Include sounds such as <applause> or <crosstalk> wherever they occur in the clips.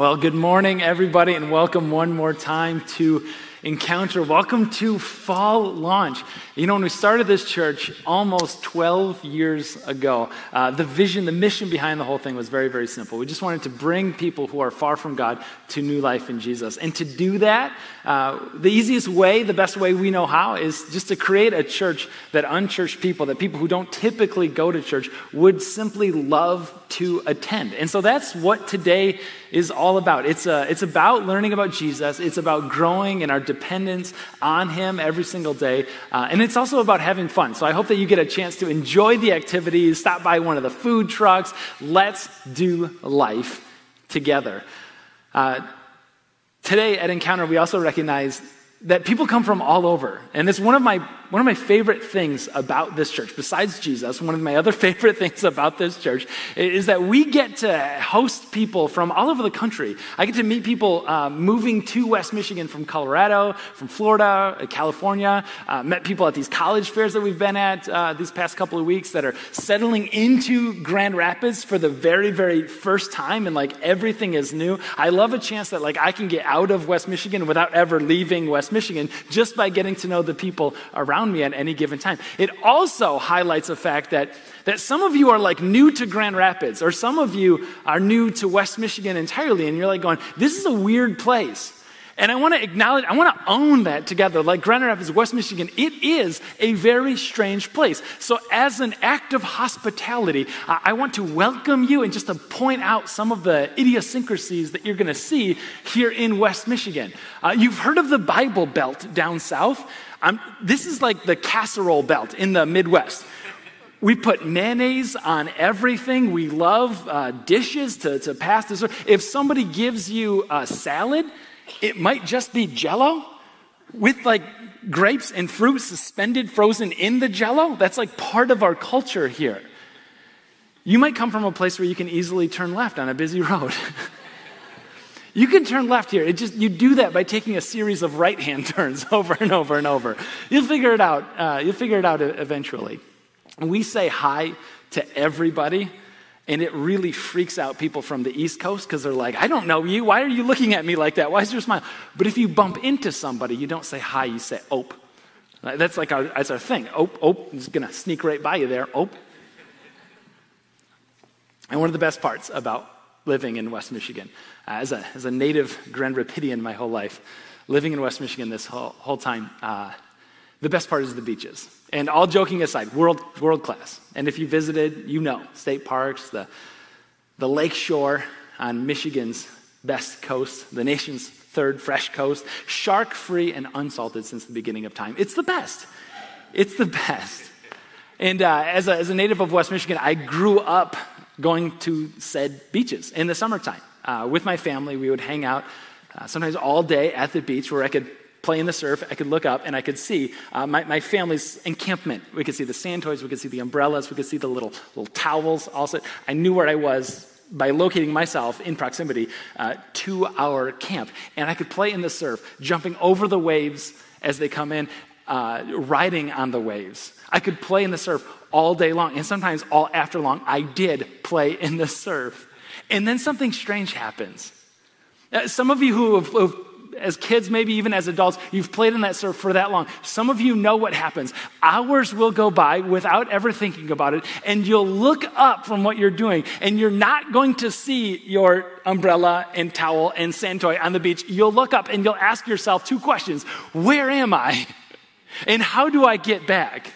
Well, good morning, everybody, and welcome one more time to Encounter. Welcome to Fall Launch. You know, when we started this church almost 12 years ago, uh, the vision, the mission behind the whole thing was very, very simple. We just wanted to bring people who are far from God to new life in Jesus. And to do that, uh, the easiest way, the best way we know how, is just to create a church that unchurched people, that people who don't typically go to church, would simply love to attend. And so that's what today is all about. It's, uh, it's about learning about Jesus, it's about growing in our dependence on Him every single day, uh, and it's also about having fun. So I hope that you get a chance to enjoy the activities, stop by one of the food trucks. Let's do life together. Uh, today at Encounter, we also recognize that people come from all over. And it's one of my one of my favorite things about this church, besides Jesus, one of my other <laughs> favorite things about this church is that we get to host people from all over the country. I get to meet people uh, moving to West Michigan from Colorado, from Florida, uh, California. Uh, met people at these college fairs that we've been at uh, these past couple of weeks that are settling into Grand Rapids for the very, very first time, and like everything is new. I love a chance that like I can get out of West Michigan without ever leaving West Michigan just by getting to know the people around around me at any given time. It also highlights the fact that, that some of you are like new to Grand Rapids, or some of you are new to West Michigan entirely, and you're like going, this is a weird place. And I want to acknowledge, I want to own that together. Like Grand Rapids, West Michigan, it is a very strange place. So, as an act of hospitality, I want to welcome you and just to point out some of the idiosyncrasies that you're going to see here in West Michigan. Uh, you've heard of the Bible Belt down south. I'm, this is like the casserole belt in the Midwest. We put mayonnaise on everything. We love uh, dishes to, to pass dessert. If somebody gives you a salad, it might just be jello with like grapes and fruit suspended, frozen in the jello. That's like part of our culture here. You might come from a place where you can easily turn left on a busy <laughs> road. You can turn left here. It just you do that by taking a series of right-hand <laughs> turns over and over and over. You'll figure it out. Uh, you'll figure it out eventually. We say hi to everybody, and it really freaks out people from the East Coast because they're like, "I don't know you. Why are you looking at me like that? Why is your smile?" But if you bump into somebody, you don't say hi. You say "ope." That's like our that's our thing. "Ope, ope." Is gonna sneak right by you there. "Ope." And one of the best parts about living in West Michigan. Uh, as, a, as a native Grand Rapidian my whole life, living in West Michigan this whole, whole time, uh, the best part is the beaches. And all joking aside, world, world class. And if you visited, you know, state parks, the, the lake shore on Michigan's best coast, the nation's third fresh coast, shark free and unsalted since the beginning of time. It's the best. It's the best. And uh, as, a, as a native of West Michigan, I grew up going to said beaches in the summertime. Uh, with my family, we would hang out uh, sometimes all day at the beach where I could play in the surf, I could look up and I could see uh, my, my, family's encampment. We could see the sand toys, we could see the umbrellas, we could see the little, little towels. Also, I knew where I was by locating myself in proximity uh, to our camp. And I could play in the surf, jumping over the waves as they come in, uh, riding on the waves. I could play in the surf all day long. And sometimes all after long, I did play in the surf. And then something strange happens. Uh, some of you who have, who as kids, maybe even as adults, you've played in that surf for that long. Some of you know what happens. Hours will go by without ever thinking about it, and you'll look up from what you're doing, and you're not going to see your umbrella and towel and sand toy on the beach. You'll look up and you'll ask yourself two questions Where am I? And how do I get back?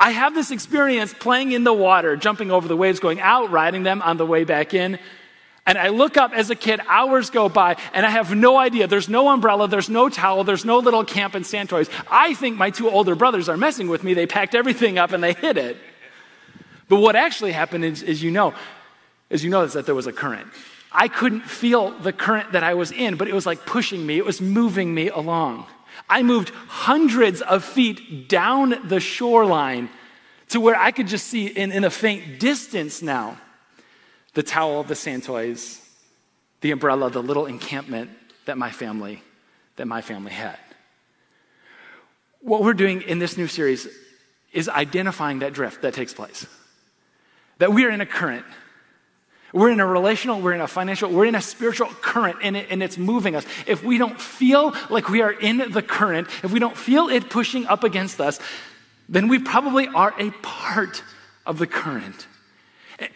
I have this experience playing in the water, jumping over the waves, going out, riding them on the way back in. And I look up as a kid, hours go by, and I have no idea. There's no umbrella, there's no towel, there's no little camp and sand toys. I think my two older brothers are messing with me. They packed everything up and they hid it. But what actually happened is, is you know, is you know is that there was a current. I couldn't feel the current that I was in, but it was like pushing me, it was moving me along. I moved hundreds of feet down the shoreline to where I could just see in, in a faint distance now the towel, the sand toys, the umbrella, the little encampment that my family that my family had. What we're doing in this new series is identifying that drift that takes place. That we are in a current We're in a relational, we're in a financial, we're in a spiritual current and, it, and it's moving us. If we don't feel like we are in the current, if we don't feel it pushing up against us, then we probably are a part of the current.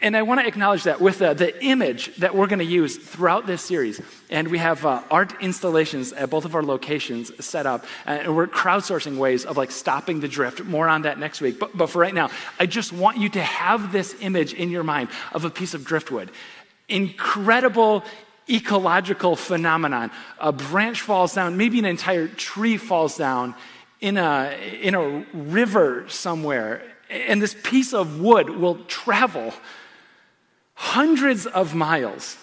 And I want to acknowledge that with uh, the image that we're going to use throughout this series. And we have uh, art installations at both of our locations set up. And we're crowdsourcing ways of like stopping the drift. More on that next week. But, but for right now, I just want you to have this image in your mind of a piece of driftwood. Incredible ecological phenomenon. A branch falls down, maybe an entire tree falls down in a, in a river somewhere and this piece of wood will travel hundreds of miles.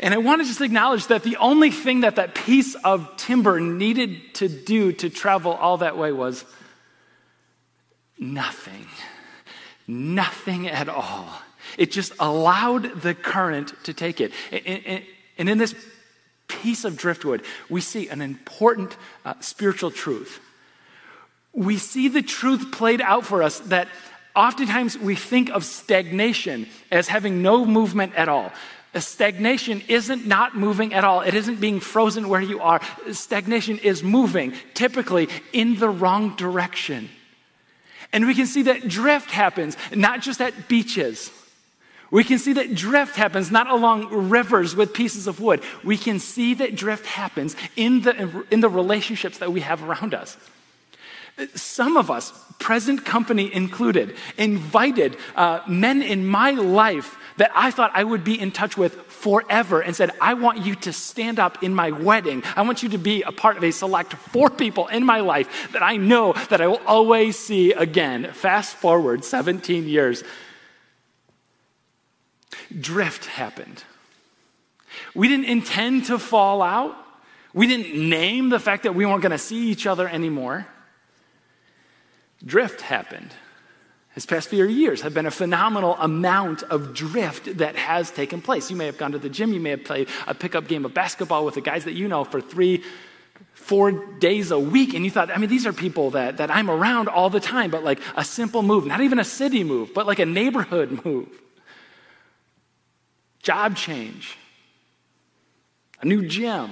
And I want to just acknowledge that the only thing that that piece of timber needed to do to travel all that way was nothing. Nothing at all. It just allowed the current to take it. And in this piece of driftwood, we see an important uh, spiritual truth we see the truth played out for us that oftentimes we think of stagnation as having no movement at all. A stagnation isn't not moving at all. It isn't being frozen where you are. Stagnation is moving, typically in the wrong direction. And we can see that drift happens, not just at beaches. We can see that drift happens not along rivers with pieces of wood. We can see that drift happens in the, in the relationships that we have around us. Some of us, present company included, invited uh, men in my life that I thought I would be in touch with forever and said, I want you to stand up in my wedding. I want you to be a part of a select four people in my life that I know that I will always see again. Fast forward 17 years. Drift happened. We didn't intend to fall out. We didn't name the fact that we weren't going to see each other anymore drift happened. This past few years have been a phenomenal amount of drift that has taken place. You may have gone to the gym, you may have played a pickup game of basketball with the guys that you know for three, four days a week, and you thought, I mean, these are people that, that I'm around all the time, but like a simple move, not even a city move, but like a neighborhood <laughs> move. Job change, a new gym,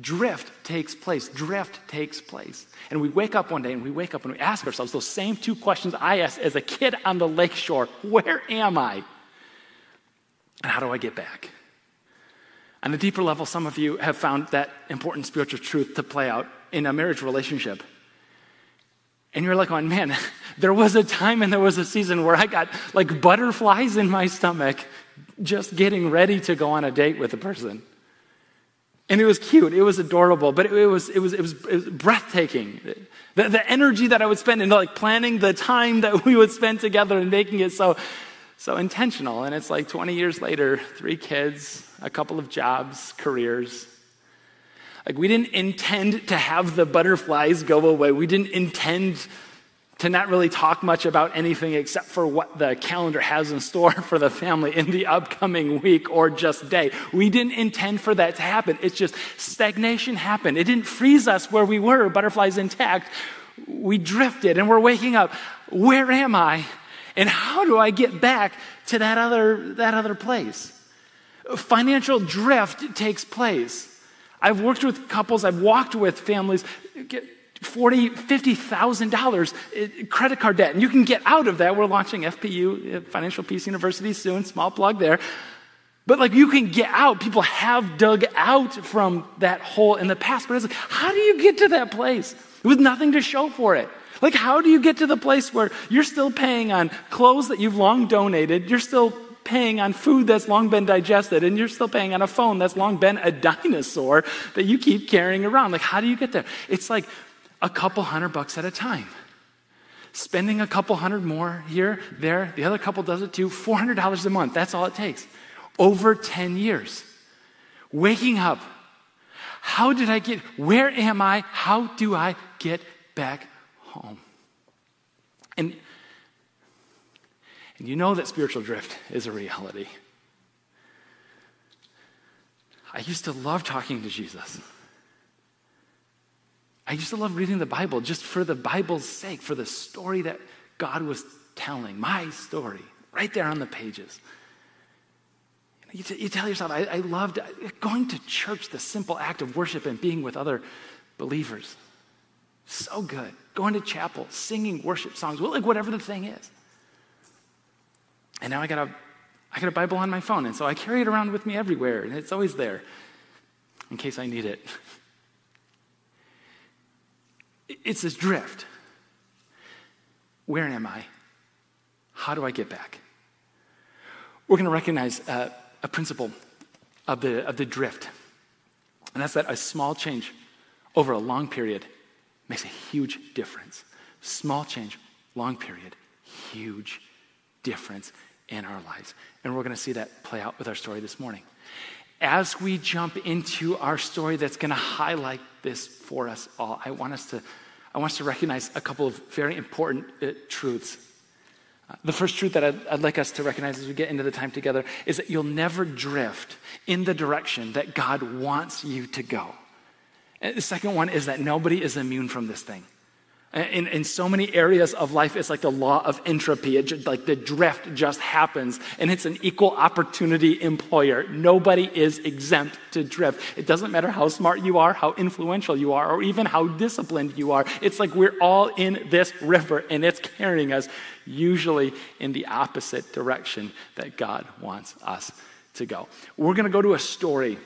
drift takes place. Drift takes place. And we wake up one day and we wake up and we ask ourselves those same two questions I asked as a kid on the lakeshore Where am I? And how do I get back? On a deeper level, some of you have found that important spiritual truth to play out in a marriage relationship. And you're like, oh man, <laughs> there was a time and there was a season where I got like butterflies in my stomach just getting ready to go on a date with a person. And it was cute, it was adorable, but it, it, was, it, was, it, was, it was breathtaking. The, the energy that I would spend in like planning the time that we would spend together and making it so, so intentional. And it's like 20 years later, three kids, a couple of jobs, careers. Like we didn't intend to have the butterflies go away. We didn't intend to not really talk much about anything except for what the calendar has in store <laughs> for the family in the upcoming week or just day. We didn't intend for that to happen. It's just stagnation happened. It didn't freeze us where we were, butterflies intact. We drifted and we're waking up. Where am I? And how do I get back to that other, that other place? Financial drift takes place. I've worked with couples, I've walked with families. Get, forty, fifty thousand dollars eh, credit card debt, and you can get out of that. We're launching FPU, Financial Peace University, soon. Small plug there. But like you can get out. People have dug out from that hole in the past. But it's like, how do you get to that place with nothing to show for it? Like, how do you get to the place where you're still paying on clothes that you've long donated? You're still paying on food that's long been digested, and you're still paying on a phone that's long been a dinosaur that you keep carrying around. Like, how do you get there? It's like a couple hundred bucks at a time. Spending a couple hundred more here, there, the other couple does it too, $400 a month. That's all it takes. Over 10 years. Waking up. How did I get, where am I? How do I get back home? And, and you know that spiritual drift is a reality. I used to love talking to Jesus. I used to love reading the Bible just for the Bible's sake, for the story that God was telling, my story. right there on the pages. You, t- you tell yourself, I, I loved going to church, the simple act of worship and being with other believers. So good. Going to chapel, singing worship songs, like whatever the thing is. And now I got a, I got a Bible on my phone, and so I carry it around with me everywhere, and it's always there in case I need it. <laughs> It's this drift. Where am I? How do I get back? We're going to recognize uh, a principle of the, of the drift, and that's that a small change over a long period makes a huge difference. Small change, long period, huge difference in our lives. And we're going to see that play out with our story this morning. As we jump into our story that's going to highlight this for us all, I want us to, I want us to recognize a couple of very important uh, truths. Uh, the first truth that I'd, I'd like us to recognize as we get into the time together is that you'll never drift in the direction that God wants you to go. And the second one is that nobody is immune from this thing. In, in so many areas of life, it's like the law of entropy. It just, like the drift just happens, and it's an equal opportunity employer. Nobody is exempt to drift. It doesn't matter how smart you are, how influential you are, or even how disciplined you are. It's like we're all in this river, and it's carrying us usually in the opposite direction that God wants us to go. We're going to go to a story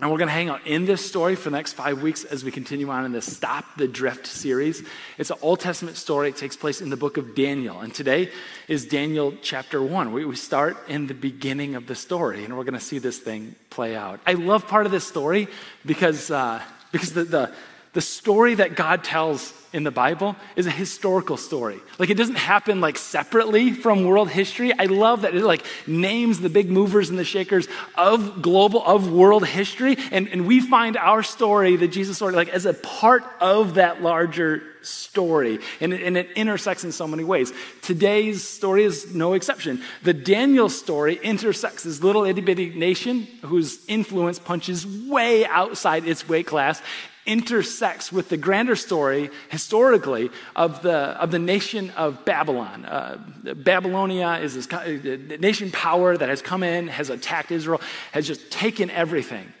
and we're going to hang out in this story for the next five weeks as we continue on in this Stop the Drift series. It's an Old Testament story. It takes place in the book of Daniel. And today is Daniel chapter one. We, we start in the beginning of the story, and we're going to see this thing play out. I love part of this story because, uh, because the, the, the story that God tells in the Bible is a historical story. Like it doesn't happen like separately from world history. I love that it like names the big movers and the shakers of global, of world history. And, and we find our story, the Jesus story, like as a part of that larger story. And and it intersects in so many ways. Today's story is no exception. The Daniel story intersects this little itty bitty nation whose influence punches way outside its weight class intersects with the grander story historically of the, of the nation of Babylon. Uh, Babylonia is this nation power that has come in, has attacked Israel, has just taken everything.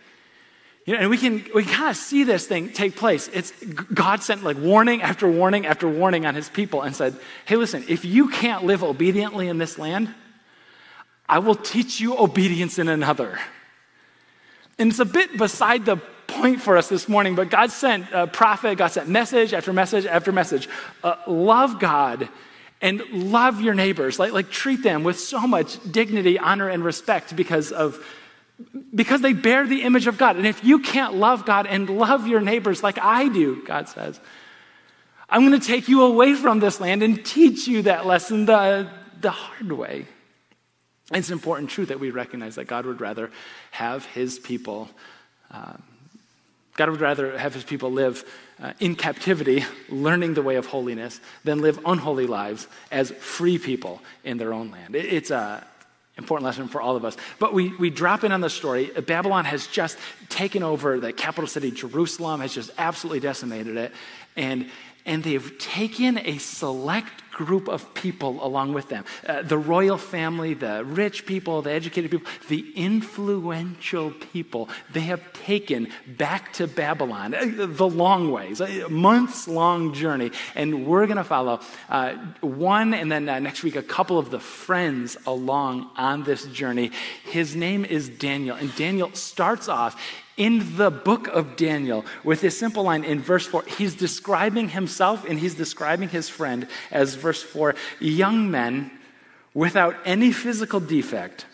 You know, and we can we kind of see this thing take place. It's God sent like warning after warning after warning on his people and said, "Hey, listen, if you can't live obediently in this land, I will teach you obedience in another." And it's a bit beside the point for us this morning, but God sent a prophet, God sent message after message after message. Uh, love God and love your neighbors. Like, like treat them with so much dignity, honor, and respect because of because they bear the image of God. And if you can't love God and love your neighbors like I do, God says, I'm going to take you away from this land and teach you that lesson the, the hard way. It's an important truth that we recognize that God would rather have his people um, God would rather have his people live uh, in captivity, learning the way of holiness, than live unholy lives as free people in their own land. It, it's an important lesson for all of us. But we, we drop in on the story. Babylon has just taken over the capital city, Jerusalem, has just absolutely decimated it. And, and they've taken a select group of people along with them uh, the royal family, the rich people, the educated people, the influential people they have taken back to Babylon, uh, the long ways, a months long journey. And we're going to follow uh, one and then uh, next week a couple of the friends along on this journey. His name is Daniel, and Daniel starts off in the book of Daniel with this simple line in verse 4. He's describing himself and he's describing his friend as verse 4 young men without any physical defect,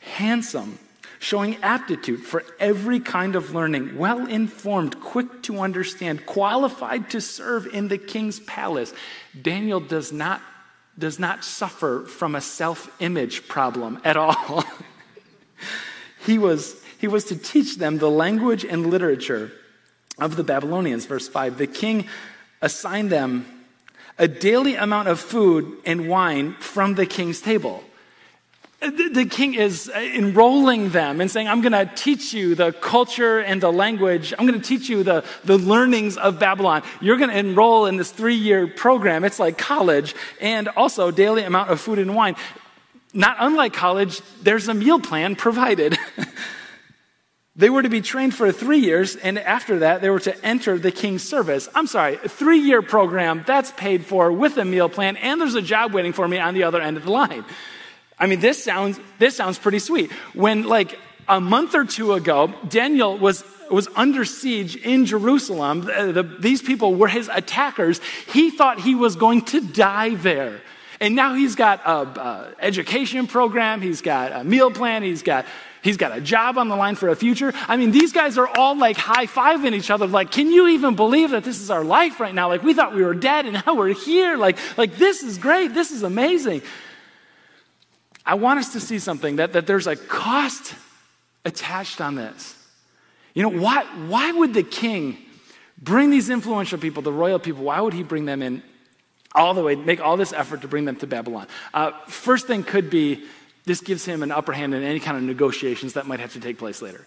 handsome, showing aptitude for every kind of learning, well informed, quick to understand, qualified to serve in the king's palace. Daniel does not, does not suffer from a self image problem at all. <laughs> he was he was to teach them the language and literature of the Babylonians. Verse 5 The king assigned them a daily amount of food and wine from the king's table. The, king is enrolling them and saying, I'm going to teach you the culture and the language. I'm going to teach you the, the learnings of Babylon. You're going to enroll in this three year program. It's like college, and also daily amount of food and wine. not unlike college, there's a meal plan provided. <laughs> they were to be trained for three years, and after that, they were to enter the king's service. I'm sorry, a three year program, that's paid for with a meal plan, and there's a job waiting for me on the other end of the line. I mean, this sounds, this sounds pretty sweet. When, like, a month or two ago, Daniel was was under siege in Jerusalem. The, the, these people were his attackers. He thought he was going to die there. And now he's got a, education program, he's got a meal plan, he's got he's got a job on the line for a future. I mean, these guys are all like high fiving each other, like, can you even believe that this is our life right now? Like, we thought we were dead and now we're here. Like, like this is great, this is amazing. I want us to see something that, that there's a cost attached on this. You know, why, why would the king bring these influential people, the royal people, why would he bring them in all the way, make all this effort to bring them to Babylon? Uh, first thing could be this gives him an upper hand in any kind of negotiations that might have to take place later.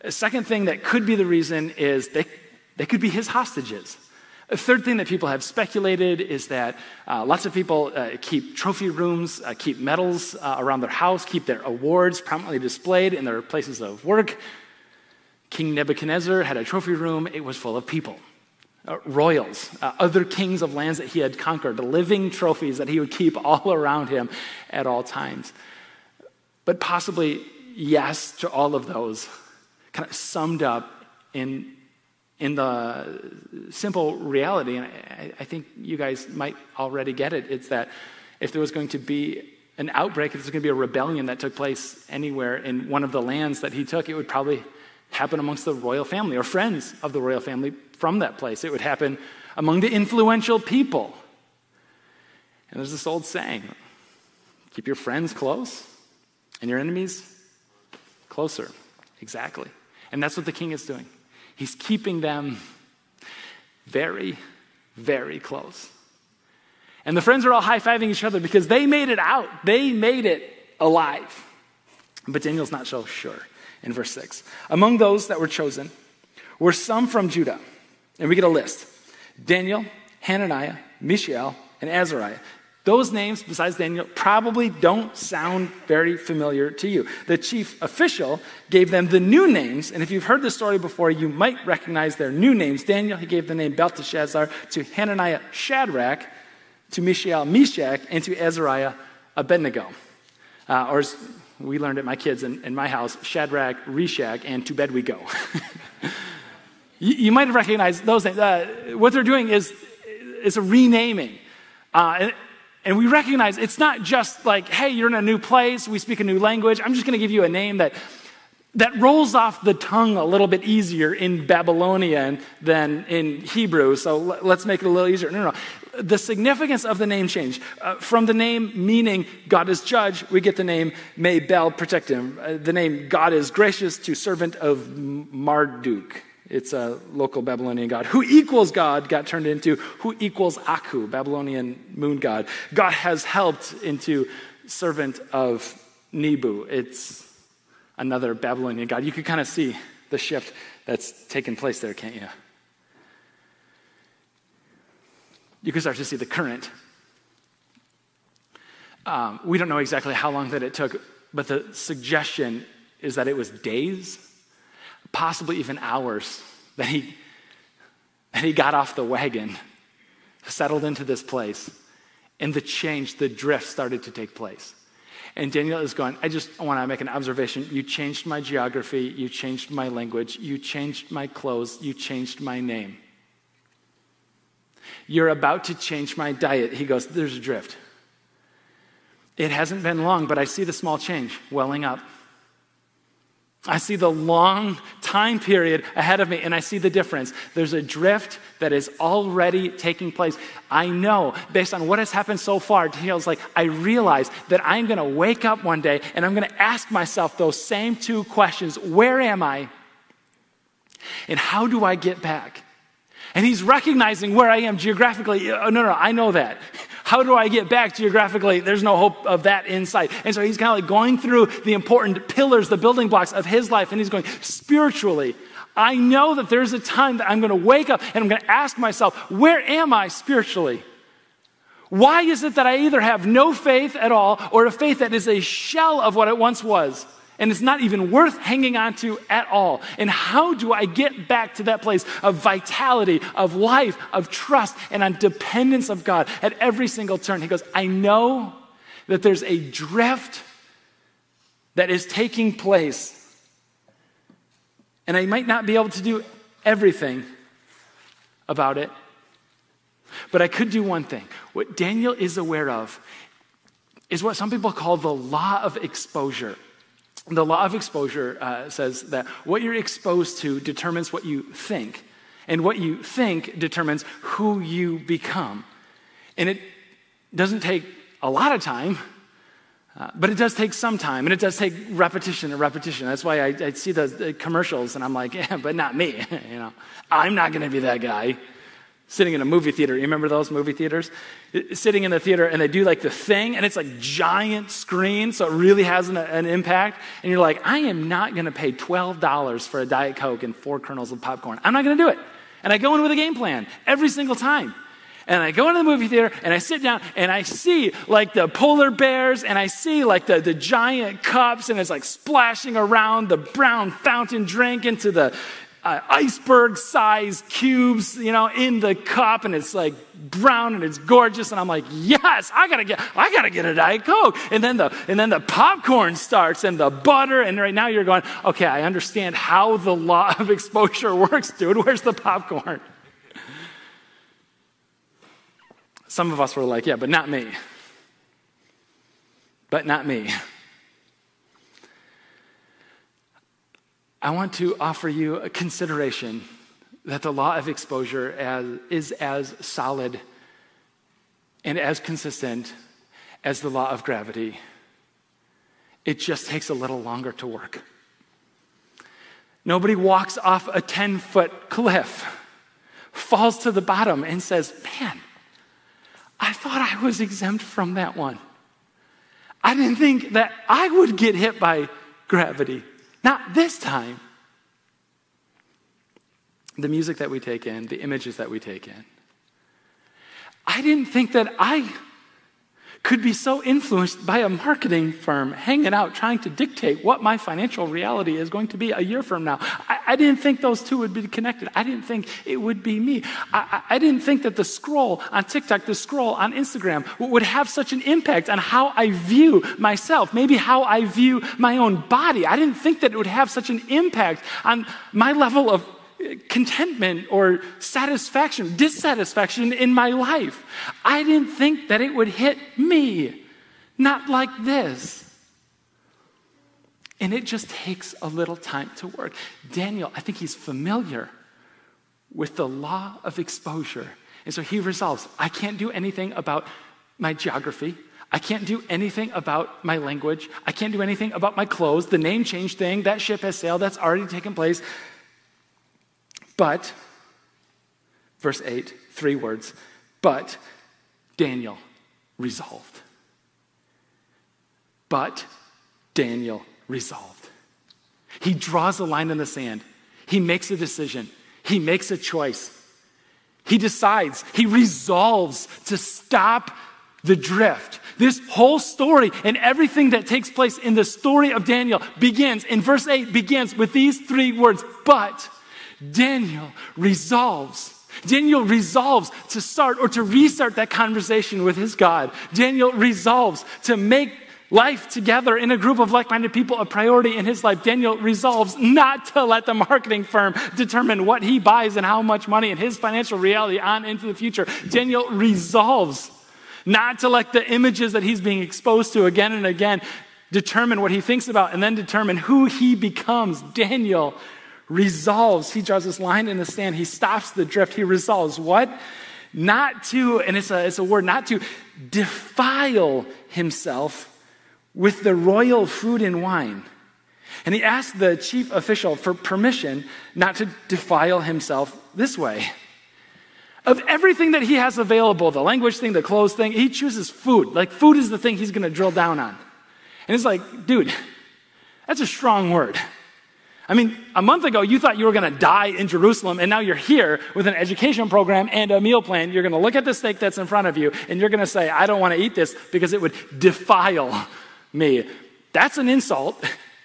A second thing that could be the reason is they, they could be his hostages. A third thing that people have speculated is that uh, lots of people uh, keep trophy rooms, uh, keep medals uh, around their house, keep their awards prominently displayed in their places of work. King Nebuchadnezzar had a trophy room, it was full of people. Uh, royals, uh, other kings of lands that he had conquered, living trophies that he would keep all <laughs> around him at all times. But possibly, yes to all of those, kind of summed up in, in the simple reality, and I, I think you guys might already get it. It's that if there was going to be an outbreak, if there was going to be a rebellion that took place anywhere in one of the lands that he took, it would probably happen amongst the royal family or friends of the royal family from that place. It would happen among the influential people. And there's this old saying keep your friends close and your enemies closer. Exactly. And that's what the king is doing. He's keeping them very, very close. And the friends are all high fiving each other because they made it out. They made it alive. But Daniel's not so sure in verse 6. Among those that were chosen were some from Judah. And we get a list Daniel, Hananiah, Mishael, and Azariah. Those names, besides Daniel, probably don't sound very familiar to you. The chief official gave them the new names, and if you've heard the story before, you might recognize their new names. Daniel, he gave the name Belteshazzar, to Hananiah, Shadrach, to Mishael, Meshach, and to Azariah, Abednego. Uh, or we learned at my kids in, in my house, Shadrach, Meshach, and to bed we go. <laughs> you, you, might have recognized those names. Uh, what they're doing is, is a renaming. Uh, and we recognize it's not just like, hey, you're in a new place, we speak a new language. I'm just going to give you a name that, that rolls off the tongue a little bit easier in Babylonian than in Hebrew. So let's make it a little easier. No, no, no the significance of the name change. Uh, from the name meaning God is judge, we get the name May Bel protect him. Uh, the name God is gracious to servant of Marduk. It's a local Babylonian god. Who equals God got turned into who equals Aku, Babylonian moon god. God has helped into servant of Nebu. It's another Babylonian god. You can kind of see the shift that's taken place there, can't you? you can start to see the current. Um, we don't know exactly how long that it took, but the suggestion is that it was days, possibly even hours, that he, that he got off the wagon, settled into this place, and the change, the drift started to take place. And Daniel is going, I just want to make an observation. You changed my geography, you changed my language, you changed my clothes, you changed my name. You're about to change my diet. He goes, There's a drift. It hasn't been long, but I see the small change welling up. I see the long time period ahead of me, and I see the difference. There's a drift that is already taking place. I know, based on what has happened so far, Daniel's like, I realize that I'm going to wake up one day and I'm going to ask myself those same two questions Where am I? And how do I get back? And he's recognizing where I am geographically. Oh, no, no, I know that. How do I get back geographically? There's no hope of that insight. And so he's kind of like going through the important pillars, the building blocks of his life, and he's going, spiritually, I know that there's a time that I'm going to wake up and I'm going to ask myself, where am I spiritually? Why is it that I either have no faith at all or a faith that is a shell of what it once was? And it's not even worth hanging on to at all. And how do I get back to that place of vitality, of life, of trust, and on dependence of God at every single turn? He goes, I know that there's a drift that is taking place. And I might not be able to do everything about it, but I could do one thing. What Daniel is aware of is what some people call the law of exposure. The law of exposure uh, says that what you're exposed to determines what you think, and what you think determines who you become. And it doesn't take a lot of time, uh, but it does take some time, and it does take repetition and repetition. That's why I, I see the, the, commercials, and I'm like, <laughs> yeah, but not me. <laughs> you know, I'm not going to be that guy sitting in a movie theater. You remember those movie theaters? Sitting in the theater and they do like the thing and it's like giant screen, so it really has an, an impact. And you're like, I am not going to pay $12 for a Diet Coke and four kernels of popcorn. I'm not going to do it. And I go in with a game plan every single time. And I go into the movie theater and I sit down and I see like the polar bears and I see like the, the giant cups and it's like splashing around the brown fountain drink into the uh, iceberg sized cubes, you know, in the cup, and it's like brown and it's gorgeous. And I'm like, yes, I gotta get, I gotta get a diet coke. And then the, and then the popcorn starts and the butter. And right now you're going, okay, I understand how the law <laughs> of exposure works, dude. Where's the popcorn? Some of us were like, yeah, but not me. But not me. I want to offer you a consideration that the law of exposure as, is as solid and as consistent as the law of gravity. It just takes a little longer to work. Nobody walks off a 10 foot cliff, falls to the bottom, and says, Man, I thought I was exempt from that one. I didn't think that I would get hit by gravity. Not this time. The music that we take in, the images that we take in. I didn't think that I could be so influenced by a marketing firm hanging out trying to dictate what my financial reality is going to be a year from now. I, I didn't think those two would be connected. I didn't think it would be me. I, I, I didn't think that the scroll on TikTok, the scroll on Instagram would have such an impact on how I view myself, maybe how I view my own body. I didn't think that it would have such an impact on my level of contentment or satisfaction, dissatisfaction in my life. I didn't think that it would hit me. Not like this. And it just takes a little time to work. Daniel, I think he's familiar with the law of exposure. And so he resolves I can't do anything about my geography. I can't do anything about my language. I can't do anything about my clothes. The name change thing, that ship has sailed, that's already taken place. But, verse 8, three words, but Daniel resolved. But Daniel resolved. He draws a line in the sand. He makes a decision. He makes a choice. He decides. He resolves to stop the drift. This whole story and everything that takes place in the story of Daniel begins, in verse 8, begins with these three words, but Daniel resolves. Daniel resolves to start or to restart that conversation with his God. Daniel resolves to make life together in a group of like minded people a priority in his life. Daniel resolves not to let the marketing firm determine what he buys and how much money and his financial reality on into the future. Daniel resolves not to let the images that he's being exposed to again and again determine what he thinks about and then determine who he becomes. Daniel resolves, he draws this line in the sand, he stops the drift, he resolves what? Not to, and it's a, it's a word, not to defile himself with the royal food and wine. And he asked the chief official for permission not to defile himself this way. Of everything that he has available, the language thing, the clothes thing, he chooses food. Like, food is the thing he's going to drill down on. And it's like, dude, that's a strong word. I mean, a month ago, you thought you were going to die in Jerusalem, and now you're here with an education program and a meal plan. You're going to look at the steak that's in front of you, and you're going to say, I don't want to eat this because it would defile me. That's an insult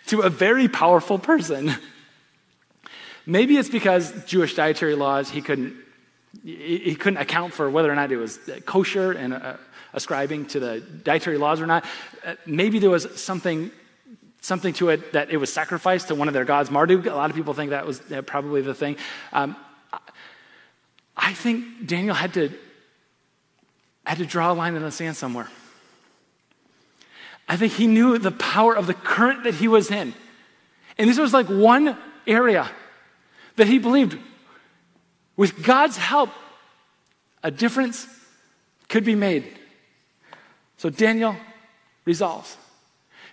to a very powerful person. Maybe it's because Jewish dietary laws, he couldn't, he couldn't account for whether or not it was kosher and uh, ascribing to the dietary laws or not. Uh, maybe there was something something to it that it was sacrificed to one of their gods, Marduk. A lot of people think that was uh, probably the thing. Um, I think Daniel had to had to draw a line in the sand somewhere. I think he knew the power of the current that he was in. And this was like one area that he believed with God's help, a difference could be made. So Daniel resolves.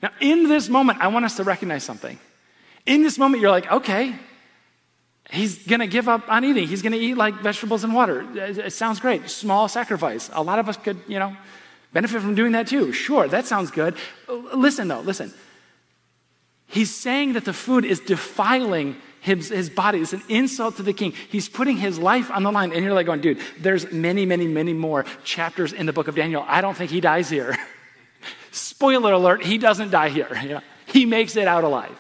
Now, in this moment, I want us to recognize something. In this moment, you're like, okay, he's going to give up on eating. He's going to eat like vegetables and water. It sounds great. Small sacrifice. A lot of us could, you know, benefit from doing that too. Sure, that sounds good. Listen, though, listen. He's saying that the food is defiling his, his body. It's an insult to the king. He's putting his life on the line. And you're like going, dude, there's many, many, many more chapters in the book of Daniel. I don't think he dies here. <laughs> Spoiler alert, he doesn't die here. <laughs> You know, he makes it out alive.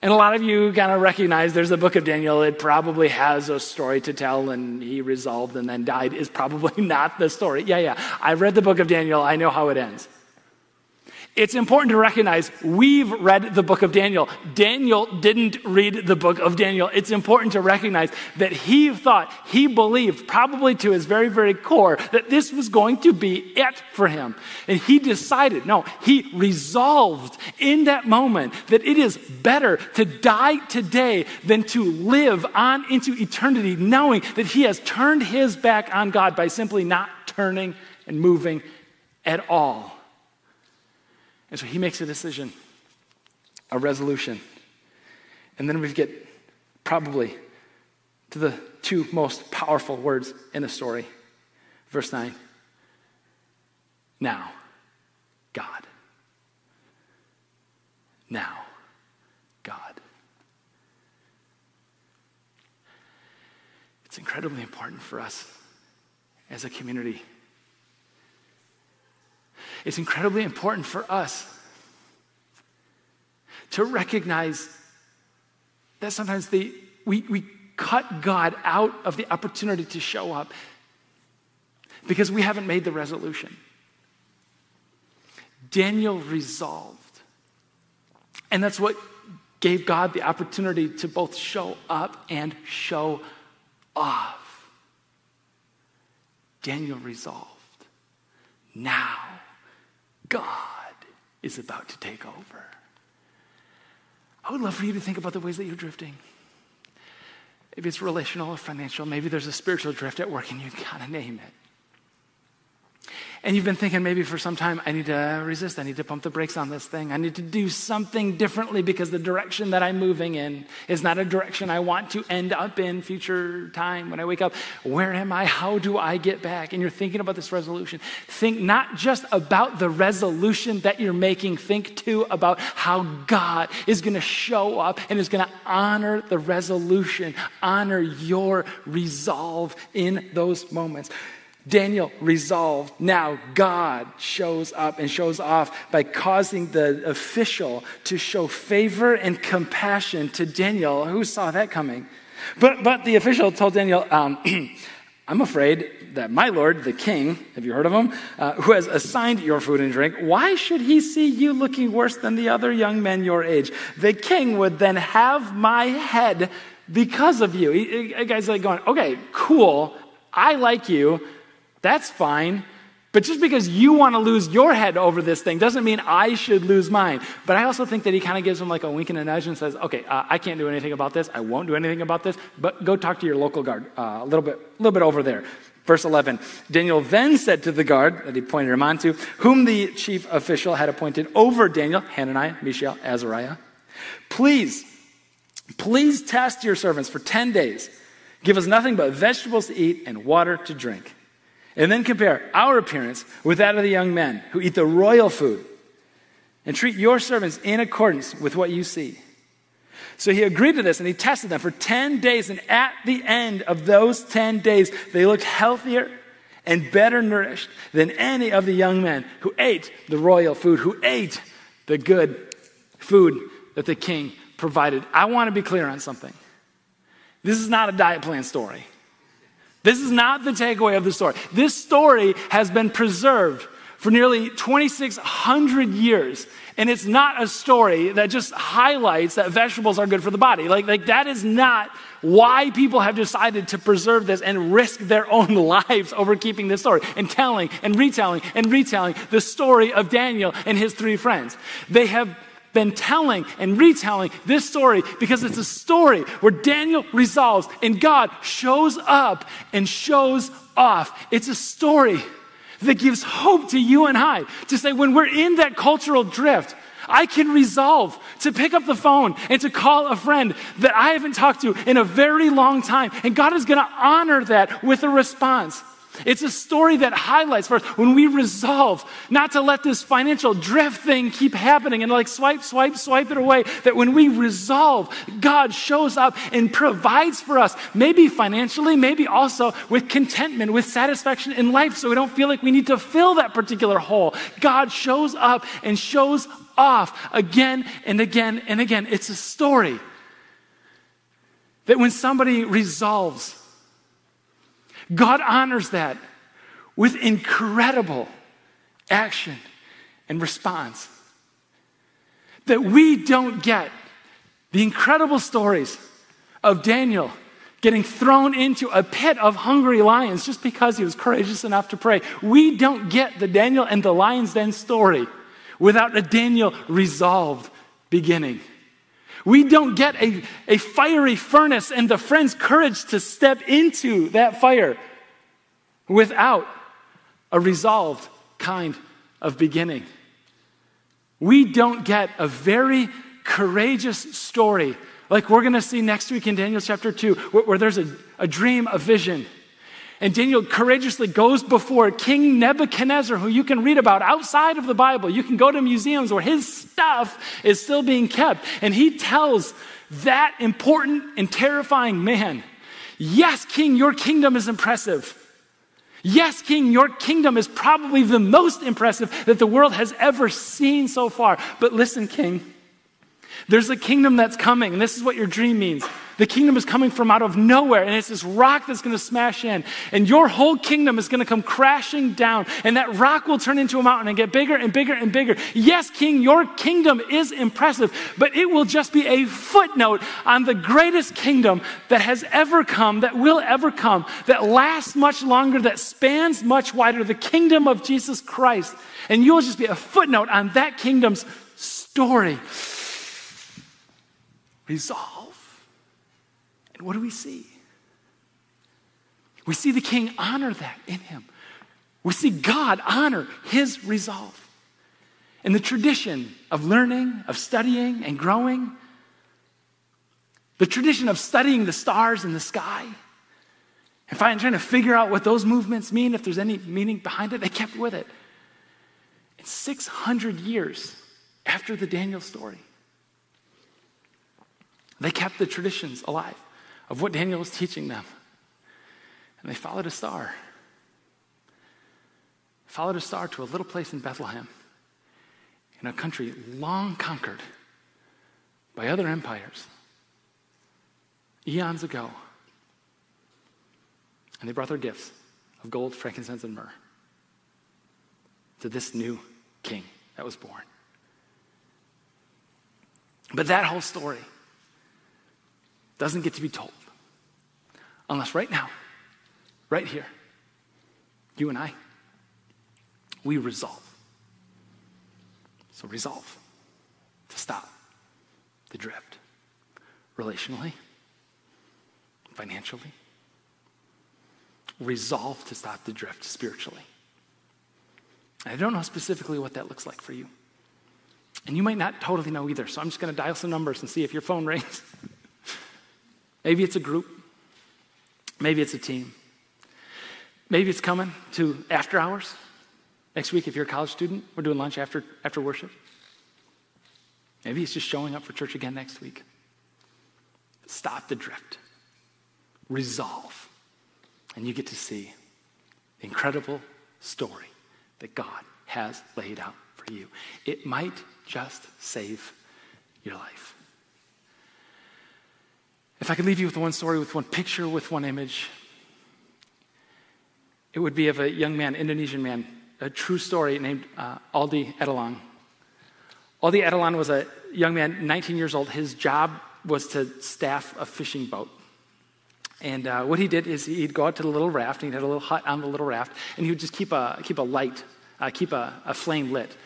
And a lot of you kind of recognize there's a book of Daniel. It probably has a story to tell, and he resolved and then died, is probably <laughs> not the story. Yeah, yeah. I've read the book of Daniel. I know how it ends. It's important to recognize we've read the book of Daniel. Daniel didn't read the book of Daniel. It's important to recognize that he thought, he believed, probably to his very, very core, that this was going to be it for him. And he decided, no, he resolved in that moment that it is better to die today than to live on into eternity, knowing that he has turned his back on God by simply not turning and moving at all. And so he makes a decision, a resolution. And then we get probably to the two most powerful words in the story. Verse 9 Now, God. Now, God. It's incredibly important for us as a community it's incredibly important for us to recognize that sometimes we, we cut God out of the opportunity to show up because we haven't made the resolution. Daniel resolved. And that's what gave God the opportunity to both show up and show off. Daniel resolved. Now God is about to take over. I would love for you to think about the ways that you're drifting. Maybe it's relational or financial. Maybe there's a spiritual drift at work and you gotta name it. And you've been thinking maybe for some time, I need to resist. I need to pump the brakes on this thing. I need to do something differently because the direction that I'm moving in is not a direction I want to end up in future time when I wake up. Where am I? How do I get back? And you're thinking about this resolution. Think not just about the resolution that you're making, think too about how God is going to show up and is going to honor the resolution, honor your resolve in those moments. Daniel resolved. Now God shows up and shows off by causing the official to show favor and compassion to Daniel. Who saw that coming? But, but the official told Daniel, um, <clears throat> I'm afraid that my lord, the king, have you heard of him, uh, who has assigned your food and drink, why should he see you looking worse than the other young men your age? The king would then have my head because of you. Guy's like going, okay, cool. I like you that's fine. But just because you want to lose your head over this thing doesn't mean I should lose mine. But I also think that he kind of gives him like a wink and a nudge and says, okay, uh, I can't do anything about this. I won't do anything about this. But go talk to your local guard uh, a little bit, a little bit over there. Verse 11 Daniel then said to the guard that he pointed him on to, whom the chief official had appointed over Daniel, Hananiah, Mishael, Azariah, please, please test your servants for 10 days. Give us nothing but vegetables to eat and water to drink. And then compare our appearance with that of the young men who eat the royal food and treat your servants in accordance with what you see. So he agreed to this and he tested them for 10 days. And at the end of those 10 days, they looked healthier and better nourished than any of the young men who ate the royal food, who ate the good food that the king provided. I want to be clear on something. This is not a diet plan story. This is not the takeaway of the story. This story has been preserved for nearly 2,600 years. And it's not a story that just highlights that vegetables are good for the body. Like, like that is not why people have decided to preserve this and risk their own <laughs> lives over keeping this story and telling and retelling and retelling the story of Daniel and his three friends. They have been telling and retelling this story because it's a story where Daniel resolves and God shows up and shows off. It's a story that gives hope to you and I to say when we're in that cultural drift, I can resolve to pick up the phone and to call a friend that I haven't talked to in a very long time. And God is going to honor that with a response. It's a story that highlights for us when we resolve not to let this financial drift thing keep happening and like swipe, swipe, swipe it away. That when we resolve, God shows up and provides for us, maybe financially, maybe also with contentment, with satisfaction in life, so we don't feel like we need to fill that particular hole. God shows up and shows off again and again and again. It's a story that when somebody resolves, God honors that with incredible action and response. That we don't get the incredible stories of Daniel getting thrown into a pit of hungry lions just because he was courageous enough to pray. We don't get the Daniel and the lion's den story without a Daniel resolved beginning. We don't get a, a fiery furnace and the friend's courage to step into that fire without a resolved kind of beginning. We don't get a very courageous story like we're going to see next week in Daniel chapter 2, where, where there's a, a dream, a vision. And Daniel courageously goes before King Nebuchadnezzar, who you can read about outside of the Bible. You can go to museums where his stuff is still being kept. And he tells that important and terrifying man, Yes, King, your kingdom is impressive. Yes, King, your kingdom is probably the most impressive that the world has ever seen so far. But listen, King, there's a kingdom that's coming, and this is what your dream means. The kingdom is coming from out of nowhere, and it's this rock that's going to smash in, and your whole kingdom is going to come crashing down, and that rock will turn into a mountain and get bigger and bigger and bigger. Yes, king, your kingdom is impressive, but it will just be a footnote on the greatest kingdom that has ever come, that will ever come, that lasts much longer, that spans much wider, the kingdom of Jesus Christ. And you'll just be a footnote on that kingdom's story. Resolve And what do we see? We see the king honor that in him. We see God honor his resolve. In the tradition of learning, of studying, and growing, the tradition of studying the stars in the sky, and trying to figure out what those movements mean, if there's any meaning behind it, they kept with it. In 600 years after the Daniel story, they kept the traditions alive of what Daniel was teaching them. And they followed a star. Followed a star to a little place in Bethlehem, in a country long conquered by other empires, eons ago. And they brought their gifts of gold, frankincense, and myrrh to this new king that was born. But that whole story doesn't get to be told Unless right now, right here, you and I, we resolve. So resolve to stop the drift relationally, financially. Resolve to stop the drift spiritually. I don't know specifically what that looks like for you. And you might not totally know either, so I'm just going to dial some numbers and see if your phone rings. <laughs> Maybe it's a group. Maybe it's a team. Maybe it's coming to after hours. Next week, if you're a college student, we're doing lunch after, after worship. Maybe it's just showing up for church again next week. stop the drift, resolve, and you get to see the incredible story that God has laid out for you. It might just save your life. If I could leave you with one story, with one picture, with one image, it would be of a young man, Indonesian man, a true story named uh, Aldi Adilang. Aldi Adilang was a young man, 19 years old. His job was to staff a fishing boat. And uh, what he did is he'd go out to the little raft, and he had a little hut on the little raft, and he would just keep a, keep a light, uh, keep a, a flame lit.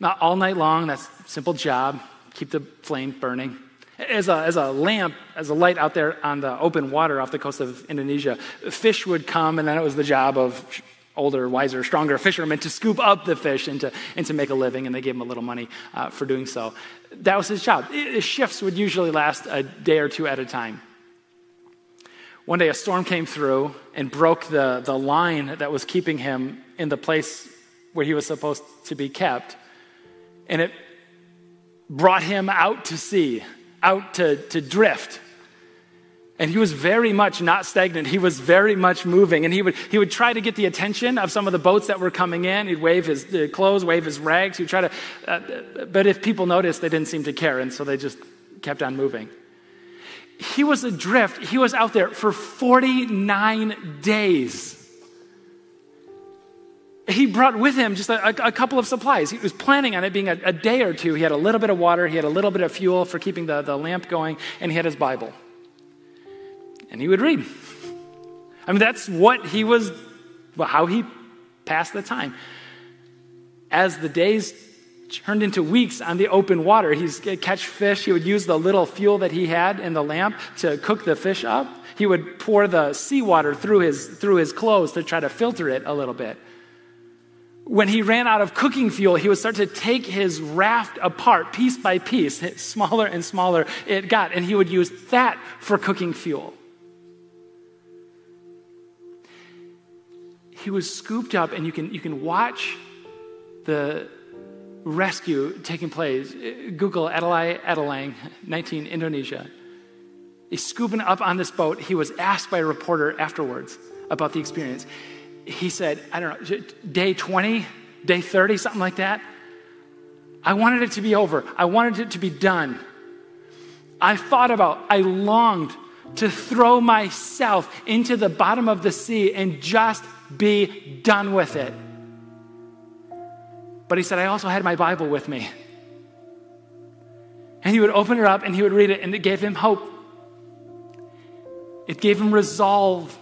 Not all night long, that's simple job, keep the flame burning. As a, as a lamp, as a light out there on the open water off the coast of Indonesia, fish would come, and then it was the job of older, wiser, stronger fishermen to scoop up the fish and to, and to make a living, and they gave him a little money uh, for doing so. That was his job. His shifts would usually last a day or two at a time. One day, a storm came through and broke the, the line that was keeping him in the place where he was supposed to be kept, and it brought him out to sea out to, to drift. And he was very much not stagnant. He was very much moving. And he would, he would try to get the attention of some of the boats that were coming in. He'd wave his uh, clothes, wave his rags. He'd try to, uh, but if people noticed, they didn't seem to care. And so they just kept on moving. He was adrift. He was out there for 49 days he brought with him just a, a, couple of supplies. He was planning on it being a, a, day or two. He had a little bit of water, he had a little bit of fuel for keeping the, the lamp going, and he had his Bible. And he would read. I mean, that's what he was, well, how he passed the time. As the days turned into weeks on the open water, he'd catch fish. He would use the little fuel that he had in the lamp to cook the fish up. He would pour the seawater through his, through his clothes to try to filter it a little bit when he ran out of cooking fuel, he would start to take his raft apart piece by piece. <laughs> Smaller and smaller it got, and he would use that for cooking fuel. He was scooped up, and you can, you can watch the rescue taking place. Google Aldi Adilang, <laughs> 19, Indonesia. He's scooping up on this boat. He was asked by a reporter afterwards about the experience he said, I don't know, day 20, day 30, something like that. I wanted it to be over. I wanted it to be done. I thought about, I longed to throw myself into the bottom of the sea and just be done with it. But he said, I also had my Bible with me. And he would open it up and he would read it, and it gave him hope. It gave him resolve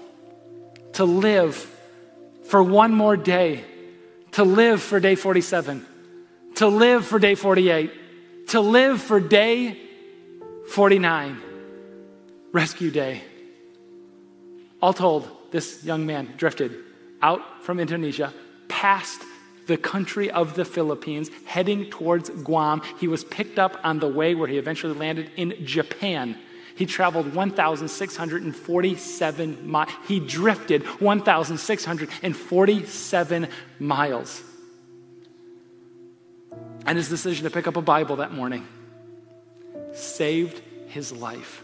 to live for one more day, to live for day 47, to live for day 48, to live for day 49, rescue day. All told, this young man drifted out from Indonesia, past the country of the Philippines, heading towards Guam. He was picked up on the way where he eventually landed in Japan. He traveled 1,647 miles. He drifted 1,647 miles. And his decision to pick up a Bible that morning saved his life.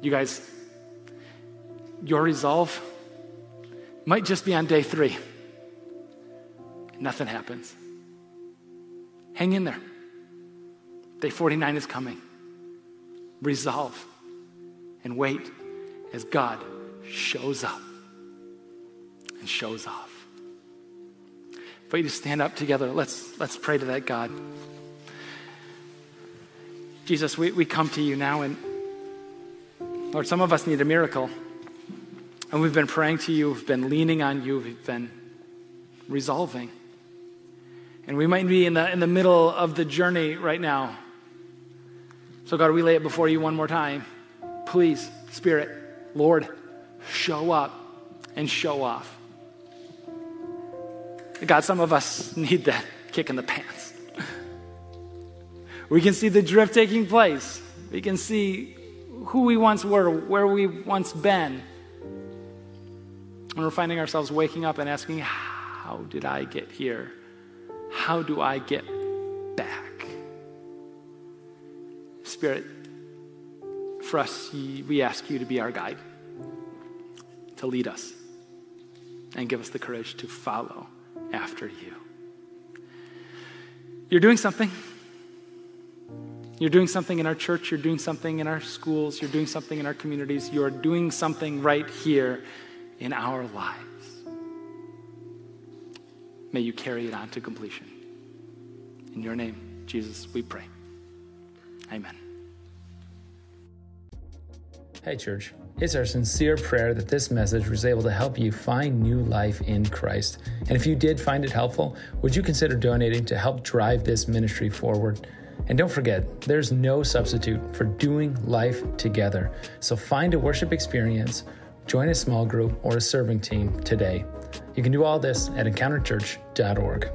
You guys, your resolve might just be on day three. Nothing happens. Hang in there. Day 49 is coming resolve and wait as God shows up and shows off. For you to stand up together, let's, let's pray to that God. Jesus, we, we come to you now, and Lord, some of us need a miracle. And we've been praying to you, we've been leaning on you, we've been resolving. And we might be in the, in the middle of the journey right now. So, God, we lay it before you one more time. Please, Spirit, Lord, show up and show off. God, some of us need that kick in the pants. We can see the drift taking place. We can see who we once were, where we once been. And we're finding ourselves waking up and asking, How did I get here? How do I get Spirit, for us, we ask you to be our guide, to lead us, and give us the courage to follow after you. You're doing something. You're doing something in our church, you're doing something in our schools, you're doing something in our communities, you're doing something right here in our lives. May you carry it on to completion. In your name, Jesus, we pray. Amen. Hey, church. It's our sincere prayer that this message was able to help you find new life in Christ. And if you did find it helpful, would you consider donating to help drive this ministry forward? And don't forget, there's no substitute for doing life together. So find a worship experience, join a small group or a serving team today. You can do all this at encounterchurch.org.